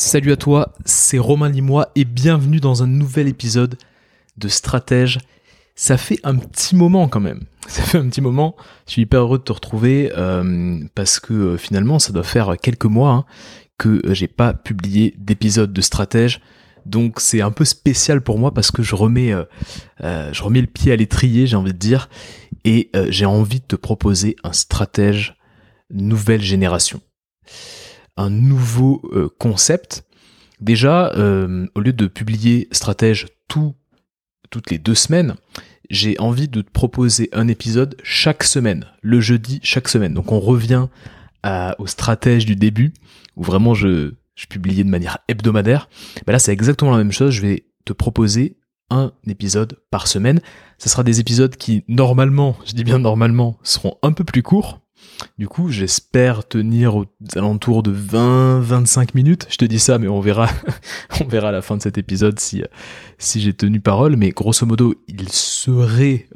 Salut à toi, c'est Romain Limois et bienvenue dans un nouvel épisode de Stratège. Ça fait un petit moment quand même. Ça fait un petit moment. Je suis hyper heureux de te retrouver euh, parce que euh, finalement ça doit faire quelques mois hein, que euh, j'ai pas publié d'épisode de Stratège. Donc c'est un peu spécial pour moi parce que je remets, je remets le pied à l'étrier, j'ai envie de dire, et j'ai envie de te proposer un stratège nouvelle génération un nouveau euh, concept. Déjà, euh, au lieu de publier Stratège tout, toutes les deux semaines, j'ai envie de te proposer un épisode chaque semaine, le jeudi chaque semaine. Donc on revient au stratège du début, où vraiment je, je publiais de manière hebdomadaire. Ben là, c'est exactement la même chose. Je vais te proposer un épisode par semaine. Ce sera des épisodes qui, normalement, je dis bien normalement, seront un peu plus courts, du coup, j'espère tenir aux alentours de 20-25 minutes. Je te dis ça, mais on verra, à la fin de cet épisode si, j'ai tenu parole. Mais grosso modo, ils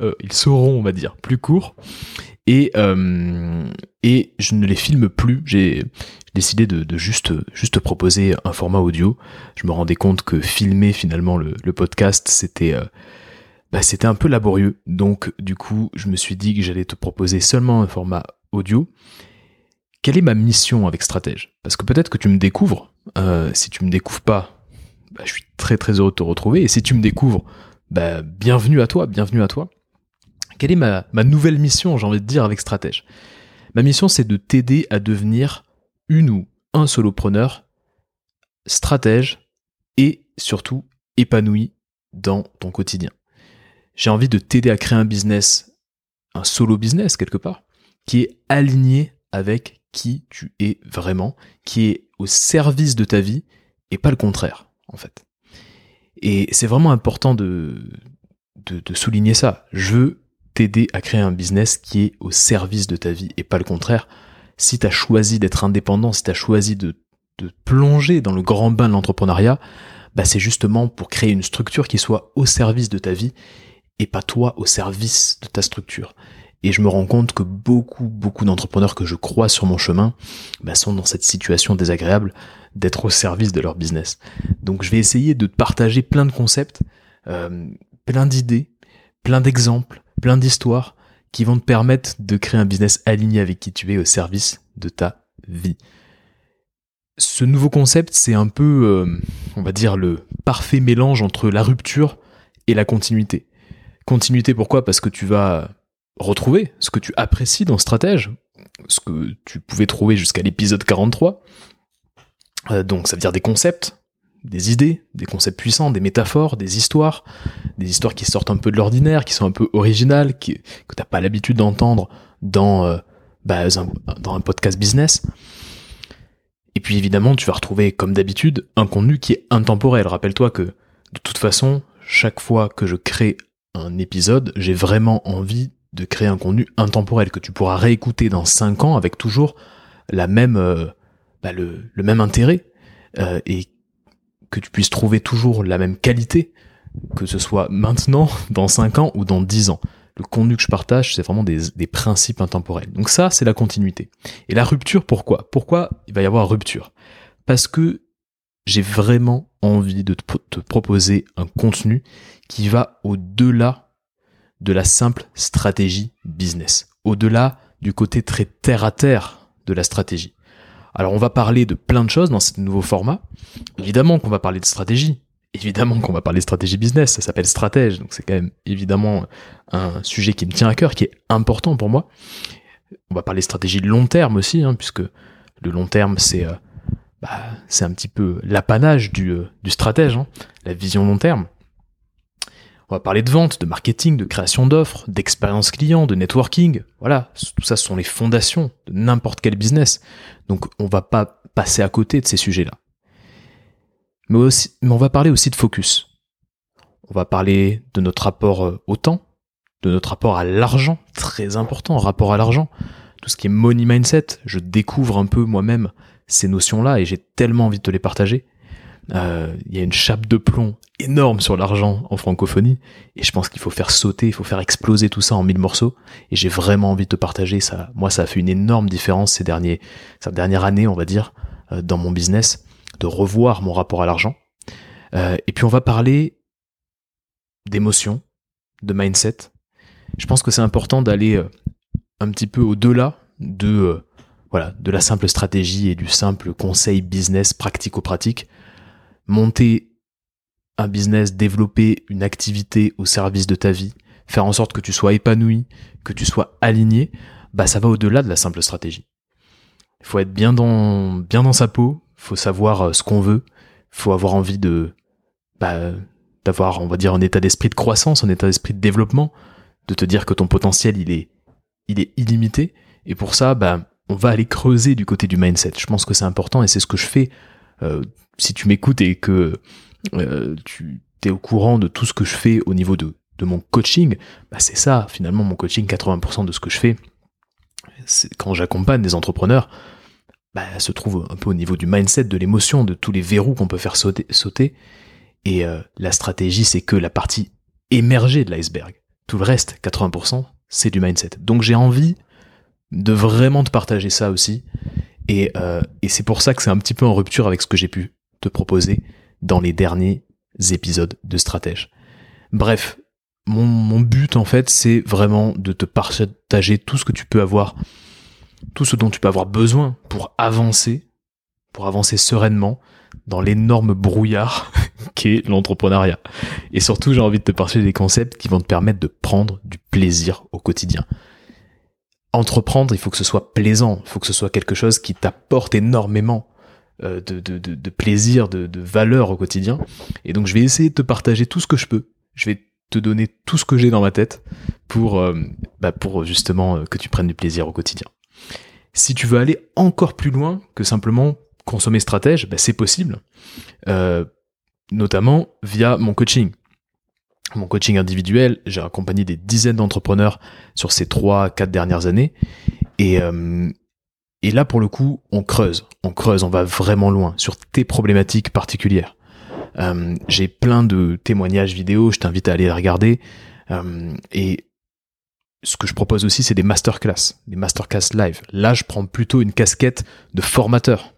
euh, seront, on va dire, plus courts. Et, euh, et je ne les filme plus. J'ai décidé de, juste, juste proposer un format audio. Je me rendais compte que filmer finalement le, podcast, c'était euh, bah, c'était un peu laborieux. Donc du coup, je me suis dit que j'allais te proposer seulement un format audio, quelle est ma mission avec Stratège? Parce que peut-être que tu me découvres. Euh, si tu me découvres pas, bah, je suis très très heureux de te retrouver. Et si tu me découvres, bah, bienvenue à toi, bienvenue à toi. Quelle est ma, ma nouvelle mission, j'ai envie de dire, avec Stratège? Ma mission, c'est de t'aider à devenir une ou un solopreneur stratège et surtout épanoui dans ton quotidien. J'ai envie de t'aider à créer un business, un solo business quelque part, qui est aligné avec qui tu es vraiment, qui est au service de ta vie et pas le contraire, en fait. Et c'est vraiment important de, de, souligner ça. Je veux t'aider à créer un business qui est au service de ta vie et pas le contraire. Si tu as choisi d'être indépendant, si tu as choisi de, de plonger dans le grand bain de l'entrepreneuriat, bah c'est justement pour créer une structure qui soit au service de ta vie et pas toi au service de ta structure. Et je me rends compte que beaucoup, beaucoup d'entrepreneurs que je crois sur mon chemin bah, sont dans cette situation désagréable d'être au service de leur business. Donc je vais essayer de partager plein de concepts, euh, plein d'idées, plein d'exemples, plein d'histoires qui vont te permettre de créer un business aligné avec qui tu es au service de ta vie. Ce nouveau concept, c'est un peu, euh, on va dire, le parfait mélange entre la rupture et la continuité. Continuité pourquoi? Parce que tu vas retrouver ce que tu apprécies dans Stratège, ce que tu pouvais trouver jusqu'à l'épisode 43. Euh, donc ça veut dire des concepts, des idées, des concepts puissants, des métaphores, des histoires, des histoires qui sortent un peu de l'ordinaire, qui sont un peu originales, qui, que t'as pas l'habitude d'entendre dans, euh, bah, dans un podcast business. Et puis évidemment, tu vas retrouver, comme d'habitude, un contenu qui est intemporel. Rappelle-toi que, de toute façon, chaque fois que je crée un épisode, j'ai vraiment envie de créer un contenu intemporel que tu pourras réécouter dans 5 ans avec toujours la même, euh, bah, le, même intérêt euh, et que tu puisses trouver toujours la même qualité, que ce soit maintenant, dans 5 ans ou dans 10 ans. Le contenu que je partage, c'est vraiment des, des principes intemporels. Donc ça, c'est la continuité. Et la rupture, pourquoi? Pourquoi il va y avoir rupture? Parce que j'ai vraiment envie de te proposer un contenu qui va au-delà de la simple stratégie business, au-delà du côté très terre à terre de la stratégie. Alors on va parler de plein de choses dans ce nouveau format. Évidemment qu'on va parler de stratégie. Évidemment qu'on va parler de stratégie business, ça s'appelle stratège, donc c'est quand même évidemment un sujet qui me tient à cœur, qui est important pour moi. On va parler stratégie de long terme aussi, hein, puisque le long terme c'est euh, bah, c'est un petit peu l'apanage du, euh, stratège, hein, la vision long terme. On va parler de vente, de marketing, de création d'offres, d'expérience client, de networking. Voilà, tout ça sont les fondations de n'importe quel business. Donc on va pas passer à côté de ces sujets-là. Mais, mais on va parler aussi de focus. On va parler de notre rapport euh, au temps, de notre rapport à l'argent, très important, rapport à l'argent. Tout ce qui est money mindset, je découvre un peu moi-même ces notions-là et j'ai tellement envie de te les partager. Euh, il y a une chape de plomb énorme sur l'argent en francophonie et je pense qu'il faut faire sauter, il faut faire exploser tout ça en mille morceaux et j'ai vraiment envie de te partager ça. Moi, ça a fait une énorme différence ces derniers, cette dernière année, on va dire, euh, dans mon business de revoir mon rapport à l'argent. Euh, et puis on va parler d'émotion, de mindset. Je pense que c'est important d'aller un petit peu au-delà de voilà de la simple stratégie et du simple conseil business pratico-pratique. Monter un business, développer une activité au service de ta vie, faire en sorte que tu sois épanoui, que tu sois aligné, bah ça va au-delà de la simple stratégie. Il faut être bien dans bien dans sa peau, faut savoir ce qu'on veut, faut avoir envie de bah, d'avoir, on va dire, un état d'esprit de croissance, un état d'esprit de développement, de te dire que ton potentiel, il est, il est illimité. Et pour ça, bah, on va aller creuser du côté du mindset. Je pense que c'est important et c'est ce que je fais. Euh, si tu m'écoutes et que euh, tu es au courant de tout ce que je fais au niveau de, mon coaching, bah c'est ça, finalement, mon coaching, 80% de ce que je fais, quand j'accompagne des entrepreneurs, bah, se trouve un peu au niveau du mindset, de l'émotion, de tous les verrous qu'on peut faire sauter, sauter et euh, la stratégie, c'est que la partie émergée de l'iceberg. Tout le reste, 80%, c'est du mindset. Donc j'ai envie de vraiment te partager ça aussi. Et, euh, et c'est pour ça que c'est un petit peu en rupture avec ce que j'ai pu te proposer dans les derniers épisodes de Stratège. Bref, mon, mon but en fait, c'est vraiment de te partager tout ce que tu peux avoir, tout ce dont tu peux avoir besoin pour avancer, pour avancer sereinement dans l'énorme brouillard qu'est l'entrepreneuriat. Et surtout, j'ai envie de te partager des concepts qui vont te permettre de prendre du plaisir au quotidien. Entreprendre, il faut que ce soit plaisant, il faut que ce soit quelque chose qui t'apporte énormément euh, de, de, de, plaisir, de, de valeur au quotidien. Et donc, je vais essayer de te partager tout ce que je peux. Je vais te donner tout ce que j'ai dans ma tête pour, euh, bah pour justement euh, que tu prennes du plaisir au quotidien. Si tu veux aller encore plus loin que simplement consommer stratège, bah, c'est possible, euh, notamment via mon coaching. Mon coaching individuel, j'ai accompagné des dizaines d'entrepreneurs sur ces trois, quatre dernières années, et, et là pour le coup, on creuse, on creuse, on va vraiment loin sur tes problématiques particulières. Euh, j'ai plein de témoignages vidéo, je t'invite à aller les regarder, et ce que je propose aussi, c'est des masterclass, des masterclass live. Là, je prends plutôt une casquette de formateur.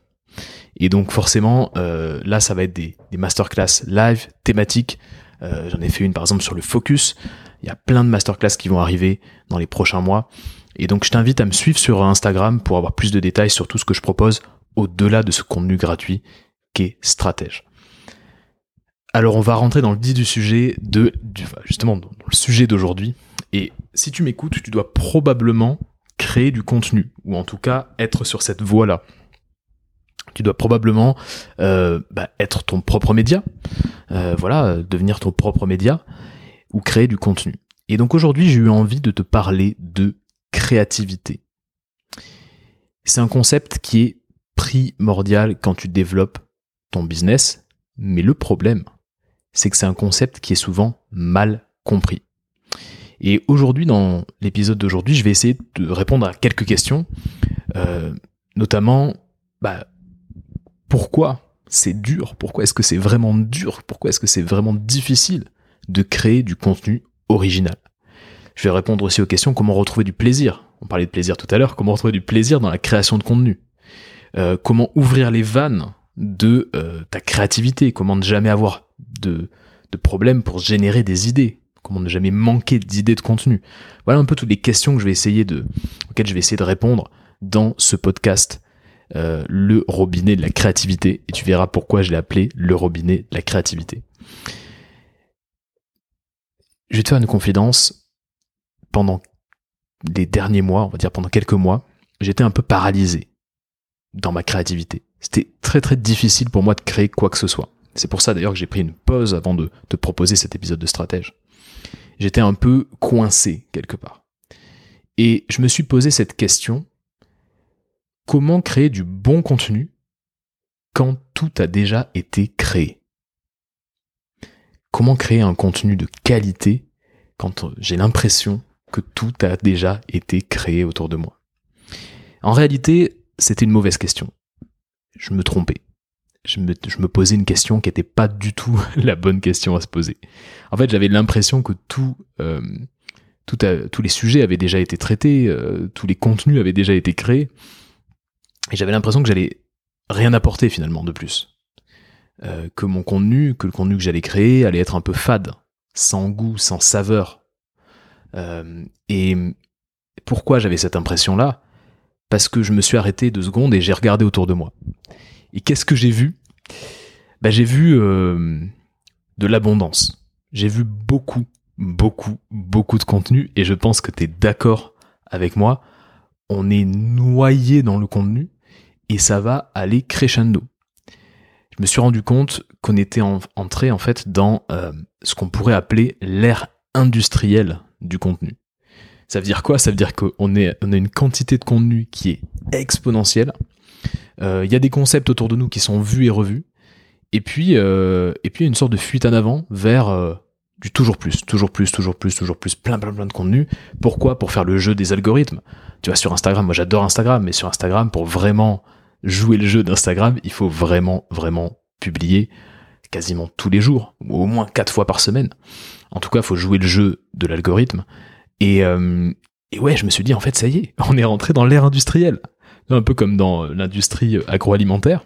Et donc forcément, euh, là, ça va être des, masterclass live, thématiques. Euh, J'en ai fait une par exemple sur le focus. Il y a plein de masterclass qui vont arriver dans les prochains mois. Et donc je t'invite à me suivre sur Instagram pour avoir plus de détails sur tout ce que je propose au-delà de ce contenu gratuit qu'est Stratège. Alors on va rentrer dans le dit du sujet de, justement dans le sujet d'aujourd'hui. Et si tu m'écoutes, tu dois probablement créer du contenu, ou en tout cas être sur cette voie-là tu dois probablement euh, bah, être ton propre média, euh, voilà, devenir ton propre média ou créer du contenu. Et donc aujourd'hui, j'ai eu envie de te parler de créativité. C'est un concept qui est primordial quand tu développes ton business, mais le problème, c'est que c'est un concept qui est souvent mal compris. Et aujourd'hui, dans l'épisode d'aujourd'hui, je vais essayer de répondre à quelques questions, euh, notamment bah, pourquoi c'est dur, pourquoi est-ce que c'est vraiment dur, pourquoi est-ce que c'est vraiment difficile de créer du contenu original? Je vais répondre aussi aux questions comment retrouver du plaisir? On parlait de plaisir tout à l'heure, comment retrouver du plaisir dans la création de contenu? Euh, comment ouvrir les vannes de euh, ta créativité, comment ne jamais avoir de, de problème pour générer des idées, comment ne jamais manquer d'idées de contenu? Voilà un peu toutes les questions que je vais essayer de, auxquelles je vais essayer de répondre dans ce podcast euh, le robinet de la créativité. Et tu verras pourquoi je l'ai appelé le robinet de la créativité. Je vais te faire une confidence. Pendant les derniers mois, on va dire pendant quelques mois, j'étais un peu paralysé dans ma créativité. C'était très très difficile pour moi de créer quoi que ce soit. C'est pour ça d'ailleurs que j'ai pris une pause avant de te proposer cet épisode de stratège. J'étais un peu coincé quelque part. Et je me suis posé cette question comment créer du bon contenu quand tout a déjà été créé? Comment créer un contenu de qualité quand j'ai l'impression que tout a déjà été créé autour de moi En réalité, c'était une mauvaise question. Je me trompais. Je me, posais une question qui n'était pas du tout la bonne question à se poser. En fait, j'avais l'impression que tout, euh, tous les sujets avaient déjà été traités, euh, tous les contenus avaient déjà été créés, et j'avais l'impression que j'allais rien apporter finalement de plus. euh, que mon contenu, que le contenu que j'allais créer allait être un peu fade, sans goût, sans saveur. Euh, et pourquoi j'avais cette impression-là? Parce que je me suis arrêté deux secondes et j'ai regardé autour de moi. Et qu'est-ce que j'ai vu? Bah, J'ai vu euh, de l'abondance. J'ai vu beaucoup, beaucoup, beaucoup de contenu et je pense que tu es d'accord avec moi. On est noyé dans le contenu et ça va aller crescendo. Je me suis rendu compte qu'on était entré en fait dans euh, ce qu'on pourrait appeler l'ère industrielle du contenu. Ça veut dire quoi? Ça veut dire qu'on on a une quantité de contenu qui est exponentielle. Euh, il y a des concepts autour de nous qui sont vus et revus. Et puis, euh, et puis une sorte de fuite en avant vers du toujours plus, toujours plus, toujours plus, toujours plus, plein, plein, plein de contenu. Pourquoi? Pour faire le jeu des algorithmes. Tu vois, sur Instagram, moi j'adore Instagram, mais sur Instagram, pour vraiment jouer le jeu d'Instagram, il faut vraiment, vraiment publier quasiment tous les jours, ou au moins quatre fois par semaine. En tout cas, faut jouer le jeu de l'algorithme. Et, euh, ouais, je me suis dit, en fait, ça y est, on est rentré dans l'ère industrielle. Un peu comme dans l'industrie agroalimentaire.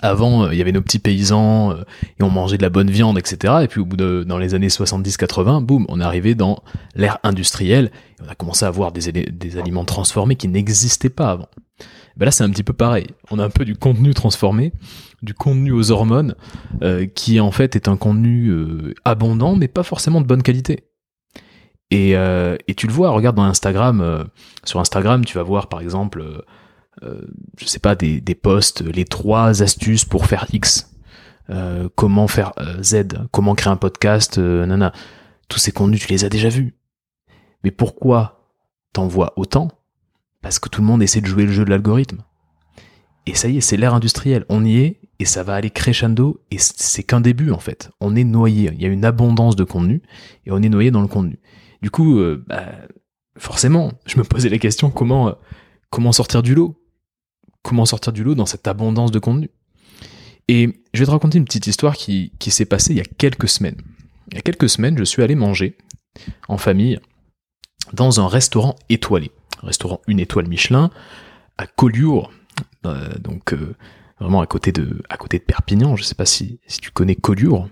Avant, euh, il y avait nos petits paysans euh, et on mangeait de la bonne viande, etc. Et puis au bout de dans les années 70-80, boum, on est arrivé dans l'ère industrielle et on a commencé à avoir des aliments transformés qui n'existaient pas avant. Ben là, c'est un petit peu pareil. On a un peu du contenu transformé, du contenu aux hormones, euh, qui en fait est un contenu euh, abondant, mais pas forcément de bonne qualité. Et, euh, et tu le vois, regarde dans Instagram, sur Instagram, tu vas voir par exemple, je sais pas, des, des posts, les trois astuces pour faire X, comment faire Z, comment créer un podcast, nana. Tous ces contenus, tu les as déjà vus. Mais pourquoi t'en vois autant parce que tout le monde essaie de jouer le jeu de l'algorithme. Et ça y est, c'est l'ère industrielle. On y est et ça va aller crescendo et c'est qu'un début en fait. On est noyé. Il y a une abondance de contenu et on est noyé dans le contenu. Du coup, euh, bah, forcément, je me posais la question comment euh, sortir du lot? Comment sortir du lot dans cette abondance de contenu? Et je vais te raconter une petite histoire qui s'est passée il y a quelques semaines. Il y a quelques semaines, je suis allé manger en famille dans un restaurant étoilé restaurant une étoile Michelin, à Collioure, euh, donc euh, vraiment à côté de, à côté de Perpignan. Je sais pas si, si tu connais Collioure,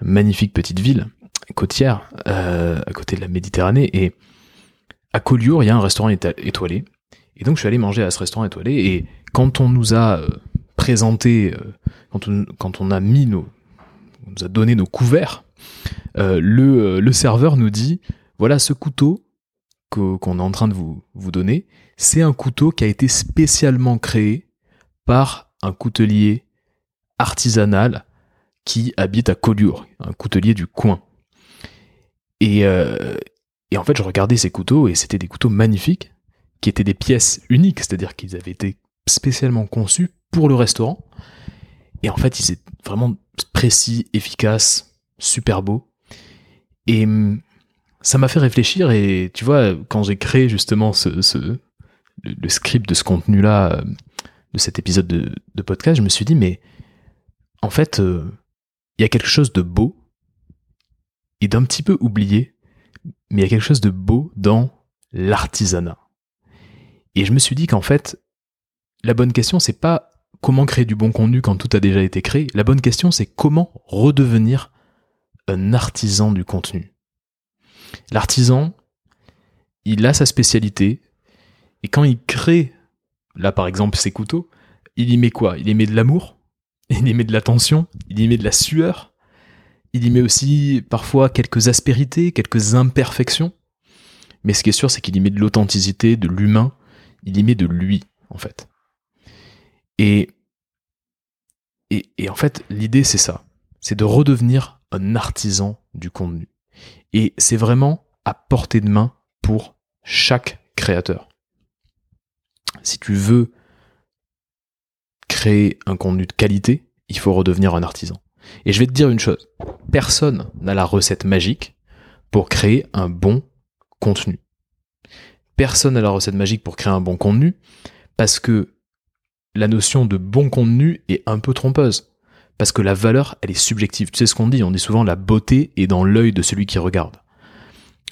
magnifique petite ville côtière euh, à côté de la Méditerranée. Et à Collioure, il y a un restaurant étoilé. Et donc je suis allé manger à ce restaurant étoilé. Et quand on nous a présenté, quand on, quand on a mis nos, on nous a donné nos couverts, le, le serveur nous dit voilà ce couteau qu'on est en train de vous, vous donner, c'est un couteau qui a été spécialement créé par un coutelier artisanal qui habite à Collioure, un coutelier du coin. Et, euh, et en fait, je regardais ces couteaux et c'était des couteaux magnifiques, qui étaient des pièces uniques, c'est-à-dire qu'ils avaient été spécialement conçus pour le restaurant. Et en fait, ils étaient vraiment précis, efficaces, super beaux. Et hum, ça m'a fait réfléchir et tu vois, quand j'ai créé justement ce, le, script de ce contenu-là, euh, de cet épisode de, podcast, je me suis dit, mais en fait, euh, il y a quelque chose de beau et d'un petit peu oublié, mais il y a quelque chose de beau dans l'artisanat. Et je me suis dit qu'en fait, la bonne question, c'est pas comment créer du bon contenu quand tout a déjà été créé. La bonne question, c'est comment redevenir un artisan du contenu. L'artisan, il a sa spécialité, et quand il crée, là par exemple ses couteaux, il y met quoi? Il y met de l'amour, il y met de l'attention, il y met de la sueur, il y met aussi parfois quelques aspérités, quelques imperfections, mais ce qui est sûr, c'est qu'il y met de l'authenticité, de l'humain, il y met de lui, en fait. Et, et, en fait, l'idée, c'est ça. C'est de redevenir un artisan du contenu. Et c'est vraiment à portée de main pour chaque créateur. Si tu veux créer un contenu de qualité, il faut redevenir un artisan. Et je vais te dire une chose, personne n'a la recette magique pour créer un bon contenu. Personne n'a la recette magique pour créer un bon contenu parce que la notion de bon contenu est un peu trompeuse. Parce que la valeur, elle est subjective. Tu sais ce qu'on dit On dit souvent la beauté est dans l'œil de celui qui regarde.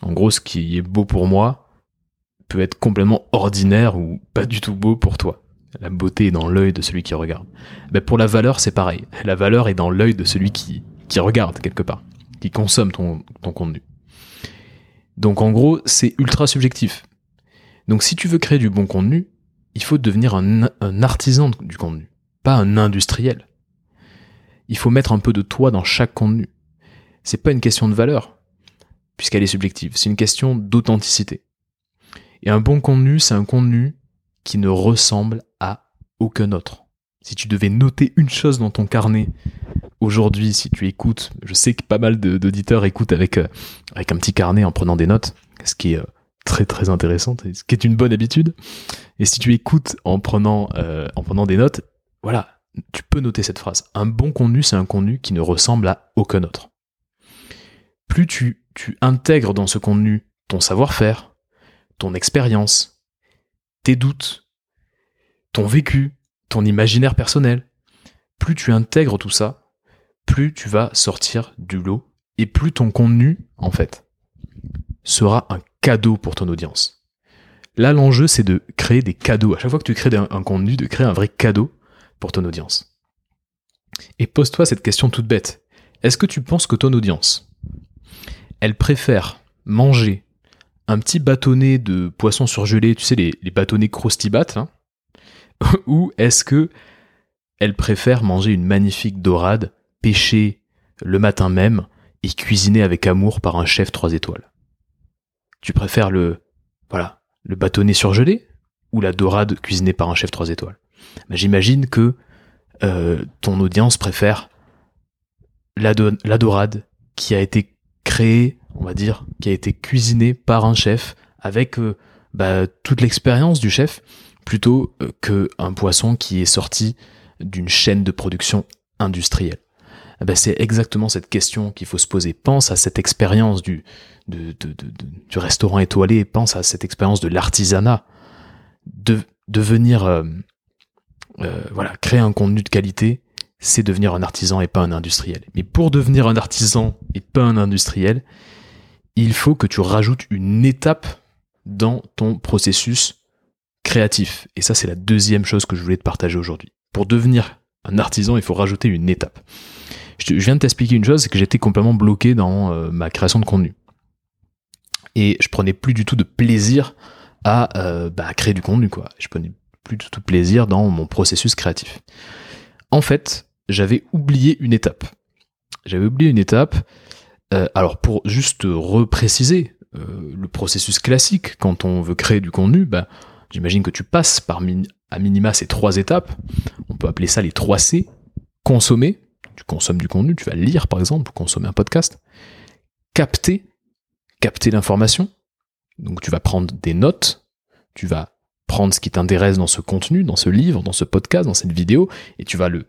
En gros, ce qui est beau pour moi peut être complètement ordinaire ou pas du tout beau pour toi. La beauté est dans l'œil de celui qui regarde. Ben pour la valeur, c'est pareil. La valeur est dans l'œil de celui qui, regarde quelque part, qui consomme ton, contenu. Donc en gros, c'est ultra subjectif. Donc si tu veux créer du bon contenu, il faut devenir un artisan du contenu, pas un industriel. Il faut mettre un peu de toi dans chaque contenu. C'est pas une question de valeur, puisqu'elle est subjective. C'est une question d'authenticité. Et un bon contenu, c'est un contenu qui ne ressemble à aucun autre. Si tu devais noter une chose dans ton carnet aujourd'hui, si tu écoutes, je sais que pas mal d'auditeurs écoutent avec, euh, avec un petit carnet en prenant des notes, ce qui est euh, très très intéressant, ce qui est une bonne habitude. Et si tu écoutes en prenant, euh, en prenant des notes, voilà, tu peux noter cette phrase. Un bon contenu, c'est un contenu qui ne ressemble à aucun autre. Plus tu, intègres dans ce contenu ton savoir-faire, ton expérience, tes doutes, ton vécu, ton imaginaire personnel. Plus tu intègres tout ça, plus tu vas sortir du lot et plus ton contenu, en fait, sera un cadeau pour ton audience. Là, l'enjeu, c'est de créer des cadeaux. À chaque fois que tu crées un, contenu, de créer un vrai cadeau ton audience. Et pose-toi cette question toute bête. Est-ce que tu penses que ton audience, elle préfère manger un petit bâtonnet de poisson surgelé, tu sais, les, bâtonnets croustibat, hein, ou est-ce que elle préfère manger une magnifique dorade, pêchée le matin même et cuisinée avec amour par un chef trois étoiles? Tu préfères le, voilà, le bâtonnet surgelé ou la dorade cuisinée par un chef trois étoiles? J'imagine que euh, ton audience préfère la, dorade qui a été créée on va dire, qui a été cuisiné par un chef avec euh, bah, toute l'expérience du chef, plutôt euh, qu'un poisson qui est sorti d'une chaîne de production industrielle. Eh ben, c'est exactement cette question qu'il faut se poser. Pense à cette expérience du, du restaurant étoilé, pense à cette expérience de l'artisanat, de devenir, euh, voilà, créer un contenu de qualité, c'est devenir un artisan et pas un industriel. Mais pour devenir un artisan et pas un industriel, il faut que tu rajoutes une étape dans ton processus créatif. Et ça, c'est la deuxième chose que je voulais te partager aujourd'hui. Pour devenir un artisan, il faut rajouter une étape. Je, viens de t'expliquer une chose, c'est que j'étais complètement bloqué dans euh, ma création de contenu. Et je prenais plus du tout de plaisir à, euh, bah, créer du contenu, quoi. Plus du tout plaisir dans mon processus créatif. En fait, j'avais oublié une étape. J'avais oublié une étape, euh, alors pour juste repréciser euh, le processus classique quand on veut créer du contenu, bah, j'imagine que tu passes par à minima ces trois étapes. On peut appeler ça les trois C. Consommer, tu consommes du contenu, tu vas lire par exemple, consommer un podcast. Capter, capter l'information. Donc tu vas prendre des notes, tu vas prendre ce qui t'intéresse dans ce contenu, dans ce livre, dans ce podcast, dans cette vidéo, et tu vas le,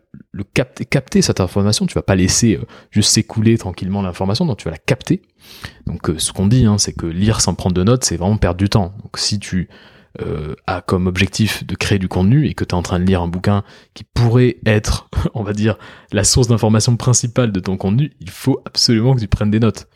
capter, capter cette information. Tu vas pas laisser euh, juste s'écouler tranquillement l'information, donc tu vas la capter. Donc euh, ce qu'on dit, hein, c'est que lire sans prendre de notes, c'est vraiment perdre du temps. Donc si tu euh, as comme objectif de créer du contenu et que tu es en train de lire un bouquin qui pourrait être, on va dire, la source d'information principale de ton contenu, il faut absolument que tu prennes des notes.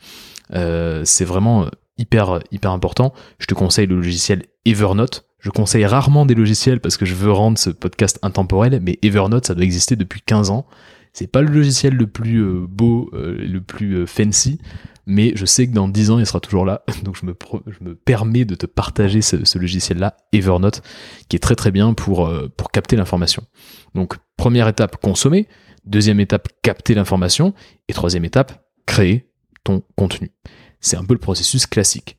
c'est vraiment hyper hyper important. Je te conseille le logiciel Evernote je conseille rarement des logiciels parce que je veux rendre ce podcast intemporel, mais Evernote, ça doit exister depuis 15 ans. C'est pas le logiciel le plus euh, beau, euh, le plus euh, fancy, mais je sais que dans 10 ans, il sera toujours là. Donc je me, permets de te partager ce, ce logiciel-là, Evernote, qui est très très bien pour, pour capter l'information. Donc première étape, consommer. Deuxième étape, capter l'information. Et troisième étape, créer ton contenu. C'est un peu le processus classique.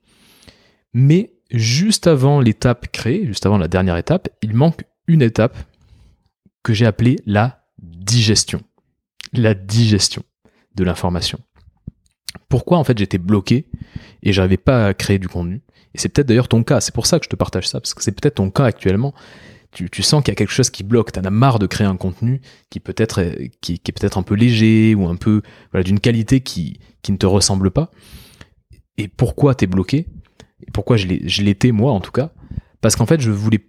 Mais juste avant l'étape créée, juste avant la dernière étape, il manque une étape que j'ai appelée la digestion. La digestion de l'information. Pourquoi en fait j'étais bloqué et j'arrivais pas à créer du contenu? Et c'est peut-être d'ailleurs ton cas, c'est pour ça que je te partage ça, parce que c'est peut-être ton cas actuellement. Tu, sens qu'il y a quelque chose qui bloque, tu en as marre de créer un contenu qui peut être qui, est peut-être un peu léger ou un peu voilà, d'une qualité qui, qui ne te ressemble pas. Et pourquoi t'es bloqué? Pourquoi je l'étais moi en tout cas Parce qu'en fait je voulais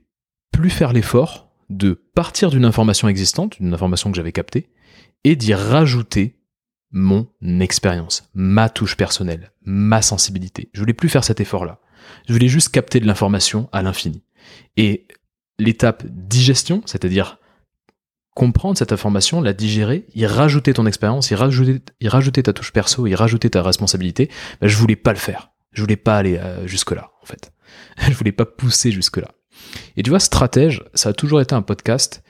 plus faire l'effort de partir d'une information existante, d'une information que j'avais captée, et d'y rajouter mon expérience, ma touche personnelle, ma sensibilité. Je voulais plus faire cet effort-là. Je voulais juste capter de l'information à l'infini. Et l'étape digestion, c'est-à-dire comprendre cette information, la digérer, y rajouter ton expérience, y rajouter, y rajouter ta touche perso, y rajouter ta responsabilité, ben, je voulais pas le faire. Je voulais pas aller euh, jusque-là, en fait. je voulais pas pousser jusque-là. Et tu vois, Stratège, ça a toujours été un podcast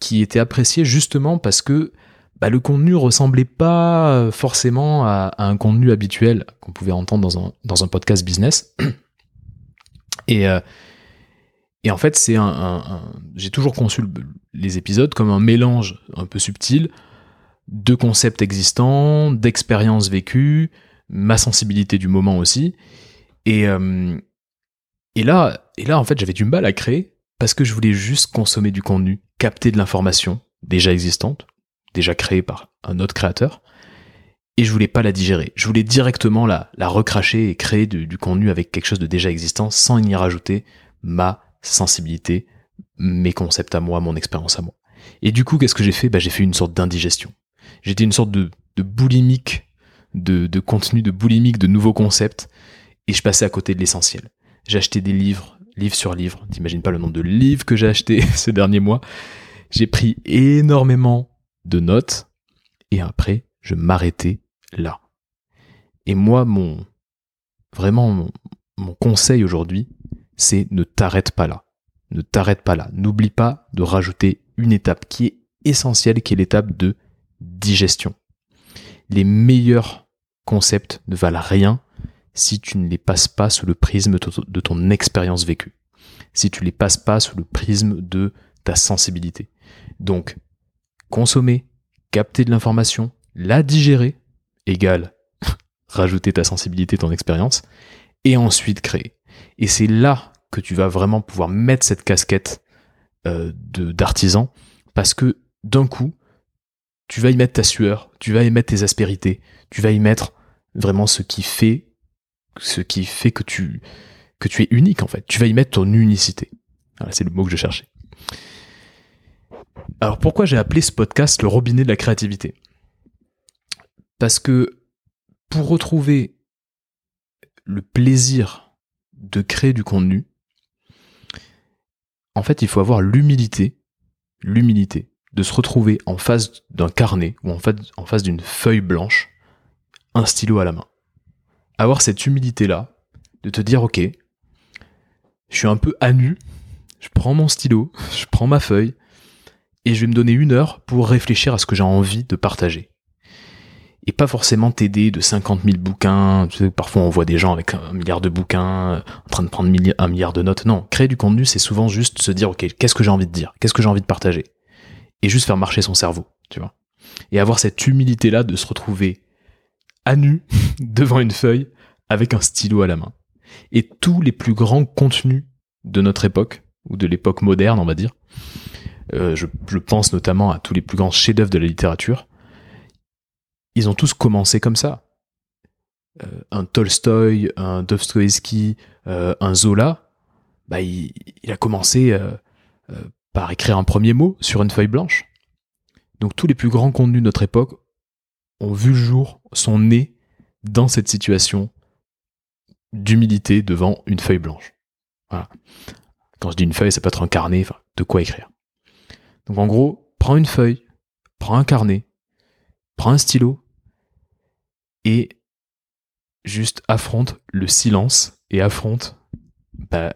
qui était apprécié justement parce que bah, le contenu ressemblait pas forcément à, un contenu habituel qu'on pouvait entendre dans un, dans un podcast business. Et, euh, et en fait, c'est un, j'ai toujours conçu les épisodes comme un mélange un peu subtil de concepts existants, d'expériences vécues, ma sensibilité du moment aussi. Et, euh, et là, et là, en fait, j'avais du mal à créer parce que je voulais juste consommer du contenu, capter de l'information déjà existante, déjà créée par un autre créateur, et je voulais pas la digérer. Je voulais directement la, la recracher et créer du contenu avec quelque chose de déjà existant sans y rajouter ma sensibilité, mes concepts à moi, mon expérience à moi. Et du coup, qu'est-ce que j'ai fait? Bah, J'ai fait une sorte d'indigestion. J'étais une sorte de, de boulimique, de, contenu, de boulimique, de nouveaux concepts, et je passais à côté de l'essentiel. Acheté des livres, livre sur livre. T'imagines pas le nombre de livres que j'ai acheté ces derniers mois. J'ai pris énormément de notes, et après, je m'arrêtais là. Et moi, mon vraiment mon, conseil aujourd'hui, c'est ne t'arrête pas là. Ne t'arrête pas là. N'oublie pas de rajouter une étape qui est essentielle, qui est l'étape de digestion. Les meilleurs concepts ne valent rien si tu ne les passes pas sous le prisme de ton expérience vécue. Si tu les passes pas sous le prisme de ta sensibilité. Donc, consommer, capter de l'information, la digérer, égale rajouter ta sensibilité, ton expérience, et ensuite créer. Et c'est là que tu vas vraiment pouvoir mettre cette casquette euh, d'artisan, parce que d'un coup, tu vas y mettre ta sueur, tu vas y mettre tes aspérités, tu vas y mettre vraiment ce qui fait, ce qui fait que tu, que tu es unique en fait. Tu vas y mettre ton unicité. Voilà, c'est le mot que je cherchais. Alors pourquoi j'ai appelé ce podcast le robinet de la créativité? Parce que pour retrouver le plaisir de créer du contenu, en fait, il faut avoir l'humilité, l'humilité de se retrouver en face d'un carnet ou en face, d'une feuille blanche, un stylo à la main. Avoir cette humilité-là, de te dire, ok, je suis un peu à nu, je prends mon stylo, je prends ma feuille, et je vais me donner une heure pour réfléchir à ce que j'ai envie de partager et pas forcément t'aider de 50 000 bouquins. Tu sais, parfois on voit des gens avec un milliard de bouquins euh, en train de prendre un milliard de notes. Non, créer du contenu, c'est souvent juste se dire, ok, qu'est-ce que j'ai envie de dire? Qu'est-ce que j'ai envie de partager? Et juste faire marcher son cerveau, tu vois. Et avoir cette humilité-là de se retrouver à nu devant une feuille avec un stylo à la main. Et tous les plus grands contenus de notre époque, ou de l'époque moderne, on va dire, euh, je, je pense notamment à tous les plus grands chefs-d'œuvre de la littérature, ils ont tous commencé comme ça. Euh, un Tolstoy, un Dostoevsky, euh, un Zola, bah, il, a commencé euh, par écrire un premier mot sur une feuille blanche. Donc tous les plus grands contenus de notre époque ont vu le jour, sont nés dans cette situation d'humilité devant une feuille blanche. Voilà. Quand je dis une feuille, ça peut être un carnet, de quoi écrire. Donc en gros, prends une feuille, prends un carnet, prends un stylo, et juste affronte le silence et affronte bah,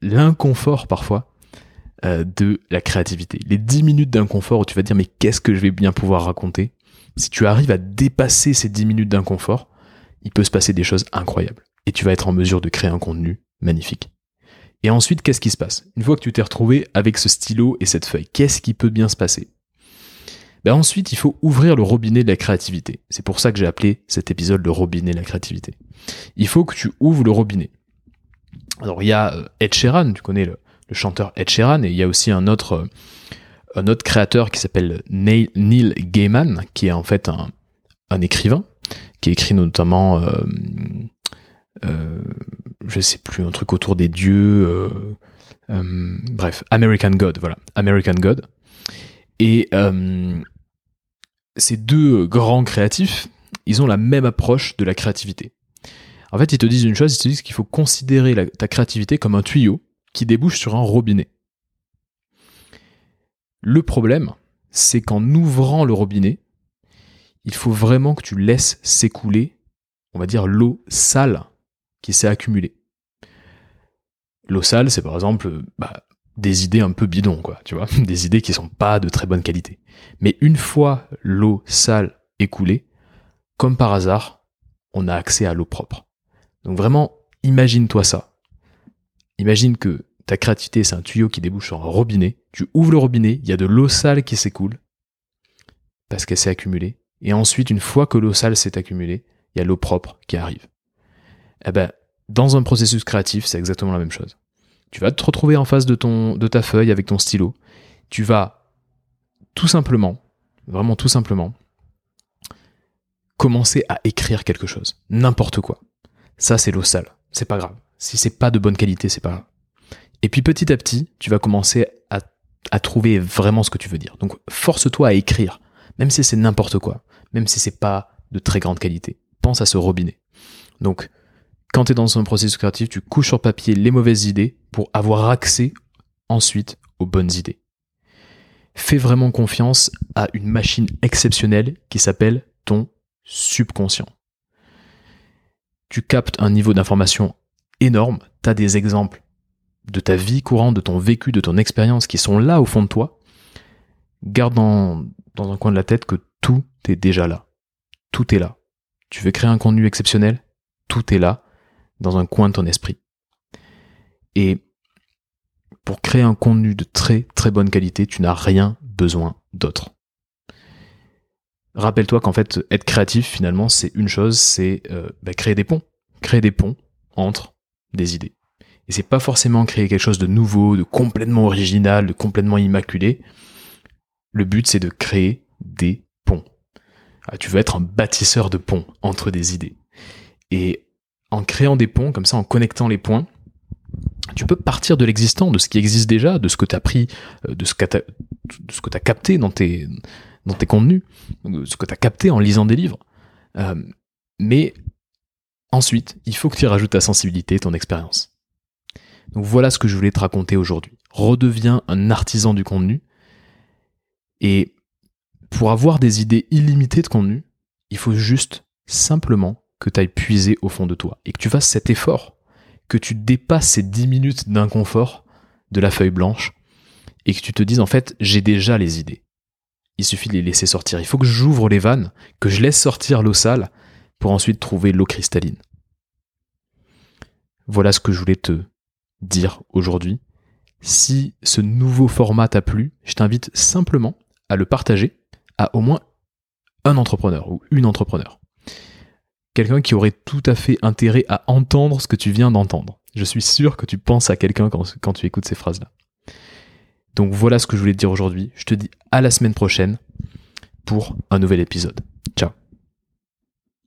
l'inconfort parfois euh, de la créativité. Les 10 minutes d'inconfort où tu vas dire mais qu'est-ce que je vais bien pouvoir raconter? Si tu arrives à dépasser ces 10 minutes d'inconfort, il peut se passer des choses incroyables. Et tu vas être en mesure de créer un contenu magnifique. Et ensuite, qu'est-ce qui se passe? Une fois que tu t'es retrouvé avec ce stylo et cette feuille, qu'est-ce qui peut bien se passer? Ben ensuite, il faut ouvrir le robinet de la créativité. C'est pour ça que j'ai appelé cet épisode le robinet de la créativité. Il faut que tu ouvres le robinet. Alors il y a euh, Ed Sheeran, tu connais le, chanteur Ed Sheeran, et il y a aussi un autre, euh, un autre créateur qui s'appelle Neil Gaiman, qui est en fait un, un écrivain, qui écrit notamment, euh, euh, je sais plus, un truc autour des dieux, euh, bref, American God, voilà, American God. Et ces deux grands créatifs, ils ont la même approche de la créativité. En fait, ils te disent une chose, ils te disent qu'il faut considérer ta créativité comme un tuyau qui débouche sur un robinet. Le problème, c'est qu'en ouvrant le robinet, il faut vraiment que tu laisses s'écouler, on va dire, l'eau sale qui s'est accumulée. L'eau sale, c'est par exemple bah, des idées un peu bidons, quoi, tu vois, des idées qui sont pas de très bonne qualité. Mais une fois l'eau sale écoulée, comme par hasard, on a accès à l'eau propre. Donc vraiment, imagine-toi ça. Imagine que ta créativité, c'est un tuyau qui débouche sur un robinet. Tu ouvres le robinet, il y a de l'eau sale qui s'écoule parce qu'elle s'est accumulée. Et ensuite, une fois que l'eau sale s'est accumulée, il y a l'eau propre qui arrive. Eh ben, dans un processus créatif, c'est exactement la même chose. Tu vas te retrouver en face de, ton, de ta feuille avec ton stylo. Tu vas tout simplement, vraiment tout simplement, commencer à écrire quelque chose. N'importe quoi. Ça, c'est l'eau sale. C'est pas grave. Si c'est pas de bonne qualité, c'est pas. Et puis petit à petit, tu vas commencer à, à trouver vraiment ce que tu veux dire. Donc force-toi à écrire, même si c'est n'importe quoi, même si c'est pas de très grande qualité. Pense à ce robinet. Donc, quand tu es dans un processus créatif, tu couches sur papier les mauvaises idées pour avoir accès ensuite aux bonnes idées. Fais vraiment confiance à une machine exceptionnelle qui s'appelle ton subconscient. Tu captes un niveau d'information énorme, tu as des exemples de ta vie courante, de ton vécu, de ton expérience qui sont là au fond de toi. Garde dans, dans un coin de la tête que tout est déjà là. Tout est là. Tu veux créer un contenu exceptionnel? Tout est là, dans un coin de ton esprit. Et pour créer un contenu de très très bonne qualité, tu n'as rien besoin d'autre. Rappelle-toi qu'en fait, être créatif, finalement, c'est une chose, c'est euh, bah, créer des ponts. Créer des ponts entre des idées. Et c'est pas forcément créer quelque chose de nouveau, de complètement original, de complètement immaculé. Le but, c'est de créer des ponts. Ah, tu veux être un bâtisseur de ponts entre des idées. Et en créant des ponts, comme ça, en connectant les points, tu peux partir de l'existant, de ce qui existe déjà, de ce que tu as pris, euh, de ce que tu as capté dans tes, dans tes contenus, ce que tu as capté en lisant des livres. Euh, mais ensuite, il faut que tu rajoutes ta sensibilité, ton expérience. Donc voilà ce que je voulais te raconter aujourd'hui. Redeviens un artisan du contenu. Et pour avoir des idées illimitées de contenu, il faut juste simplement que tu ailles puiser au fond de toi et que tu fasses cet effort, que tu dépasses ces 10 minutes d'inconfort de la feuille blanche et que tu te dises en fait j'ai déjà les idées il suffit de les laisser sortir. Il faut que j'ouvre les vannes, que je laisse sortir l'eau sale pour ensuite trouver l'eau cristalline. Voilà ce que je voulais te dire aujourd'hui. Si ce nouveau format t'a plu, je t'invite simplement à le partager à au moins un entrepreneur ou une entrepreneur. Quelqu'un qui aurait tout à fait intérêt à entendre ce que tu viens d'entendre. Je suis sûr que tu penses à quelqu'un quand, quand tu écoutes ces phrases-là. Donc voilà ce que je voulais te dire aujourd'hui. Je te dis à la semaine prochaine pour un nouvel épisode. Ciao